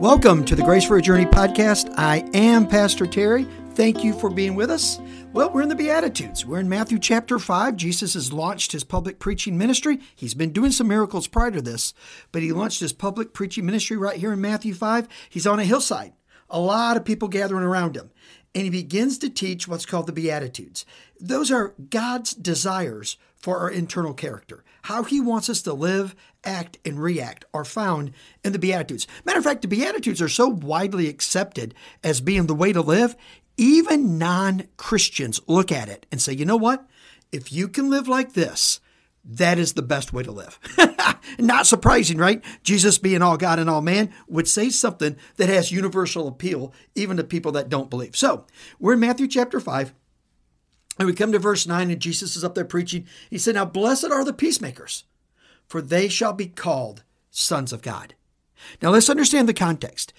Welcome to the Grace for Your Journey podcast. I am Pastor Terry. Thank you for being with us. Well, we're in the Beatitudes. We're in Matthew chapter 5. Jesus has launched his public preaching ministry. He's been doing some miracles prior to this, but he launched his public preaching ministry right here in Matthew 5. He's on a hillside, a lot of people gathering around him, and he begins to teach what's called the Beatitudes. Those are God's desires for our internal character. How he wants us to live, act, and react are found in the Beatitudes. Matter of fact, the Beatitudes are so widely accepted as being the way to live, even non Christians look at it and say, you know what? If you can live like this, that is the best way to live. Not surprising, right? Jesus, being all God and all man, would say something that has universal appeal, even to people that don't believe. So, we're in Matthew chapter 5. And we come to verse 9, and Jesus is up there preaching. He said, Now blessed are the peacemakers, for they shall be called sons of God. Now let's understand the context.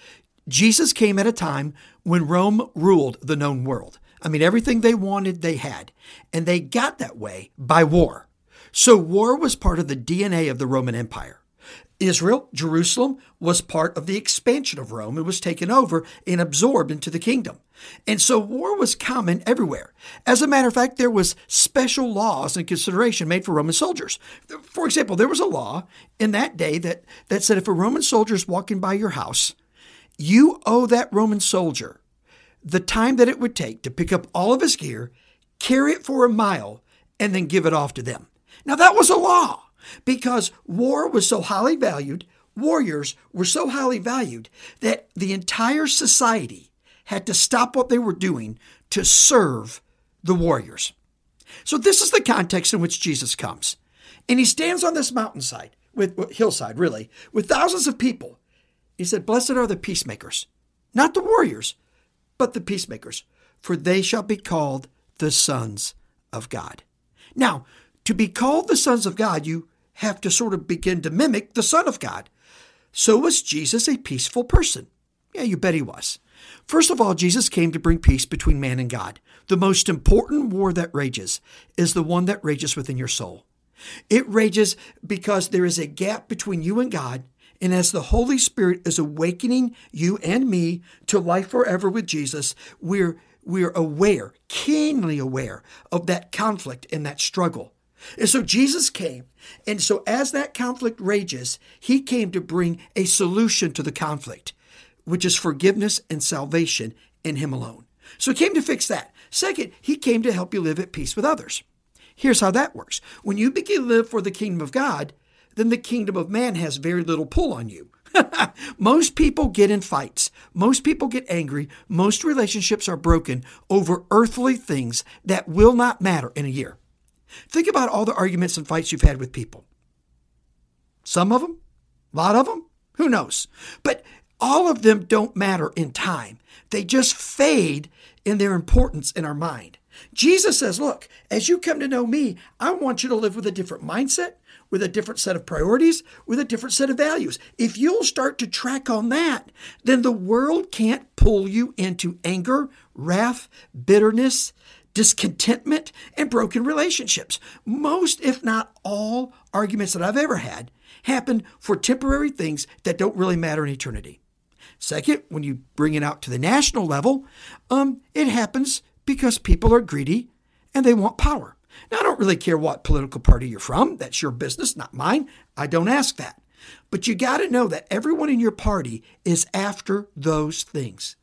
Jesus came at a time when Rome ruled the known world. I mean, everything they wanted, they had. And they got that way by war. So war was part of the DNA of the Roman Empire. Israel, Jerusalem, was part of the expansion of Rome. It was taken over and absorbed into the kingdom. And so war was common everywhere. As a matter of fact, there was special laws and consideration made for Roman soldiers. For example, there was a law in that day that, that said if a Roman soldier is walking by your house, you owe that Roman soldier the time that it would take to pick up all of his gear, carry it for a mile, and then give it off to them. Now, that was a law because war was so highly valued, warriors were so highly valued that the entire society had to stop what they were doing to serve the warriors. So this is the context in which Jesus comes. And he stands on this mountainside, with hillside really, with thousands of people. He said, Blessed are the peacemakers, not the warriors, but the peacemakers, for they shall be called the sons of God. Now, to be called the sons of God, you have to sort of begin to mimic the Son of God. So was Jesus a peaceful person? Yeah, you bet he was. First of all, Jesus came to bring peace between man and God. The most important war that rages is the one that rages within your soul. It rages because there is a gap between you and God, and as the Holy Spirit is awakening you and me to life forever with Jesus, we're we're aware, keenly aware of that conflict and that struggle. And so Jesus came. And so as that conflict rages, he came to bring a solution to the conflict, which is forgiveness and salvation in him alone. So he came to fix that. Second, he came to help you live at peace with others. Here's how that works. When you begin to live for the kingdom of God, then the kingdom of man has very little pull on you. most people get in fights. Most people get angry. Most relationships are broken over earthly things that will not matter in a year. Think about all the arguments and fights you've had with people. Some of them, a lot of them, who knows? But all of them don't matter in time. They just fade in their importance in our mind. Jesus says, Look, as you come to know me, I want you to live with a different mindset, with a different set of priorities, with a different set of values. If you'll start to track on that, then the world can't pull you into anger, wrath, bitterness, discontentment, and broken relationships. Most, if not all, arguments that I've ever had happen for temporary things that don't really matter in eternity. Second, when you bring it out to the national level, um, it happens because people are greedy and they want power. Now, I don't really care what political party you're from. That's your business, not mine. I don't ask that. But you got to know that everyone in your party is after those things.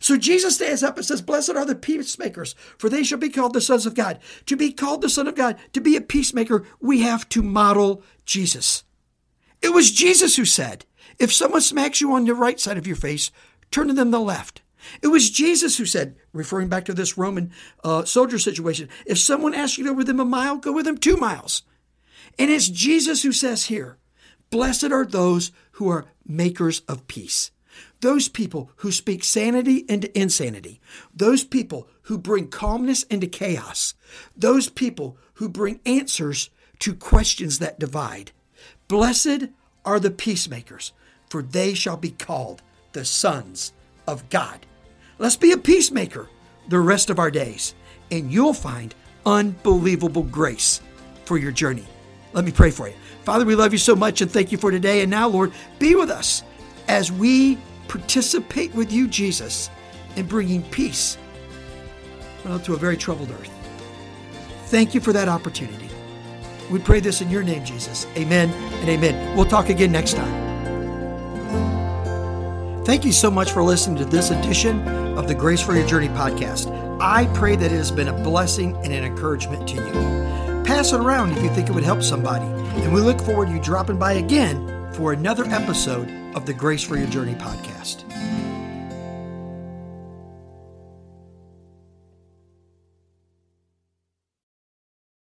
So Jesus stands up and says, Blessed are the peacemakers, for they shall be called the sons of God. To be called the Son of God, to be a peacemaker, we have to model Jesus. It was Jesus who said, If someone smacks you on the right side of your face, turn to them the left. It was Jesus who said, referring back to this Roman uh, soldier situation, if someone asks you to go with them a mile, go with them two miles. And it's Jesus who says here, Blessed are those who are makers of peace. Those people who speak sanity into insanity. Those people who bring calmness into chaos. Those people who bring answers to questions that divide. Blessed are the peacemakers, for they shall be called the sons of God. Let's be a peacemaker the rest of our days, and you'll find unbelievable grace for your journey. Let me pray for you. Father, we love you so much and thank you for today. And now, Lord, be with us as we participate with you, Jesus, in bringing peace to a very troubled earth. Thank you for that opportunity. We pray this in your name, Jesus. Amen and amen. We'll talk again next time. Thank you so much for listening to this edition of the Grace for Your Journey podcast. I pray that it has been a blessing and an encouragement to you. Pass it around if you think it would help somebody. And we look forward to you dropping by again for another episode of the Grace for Your Journey podcast.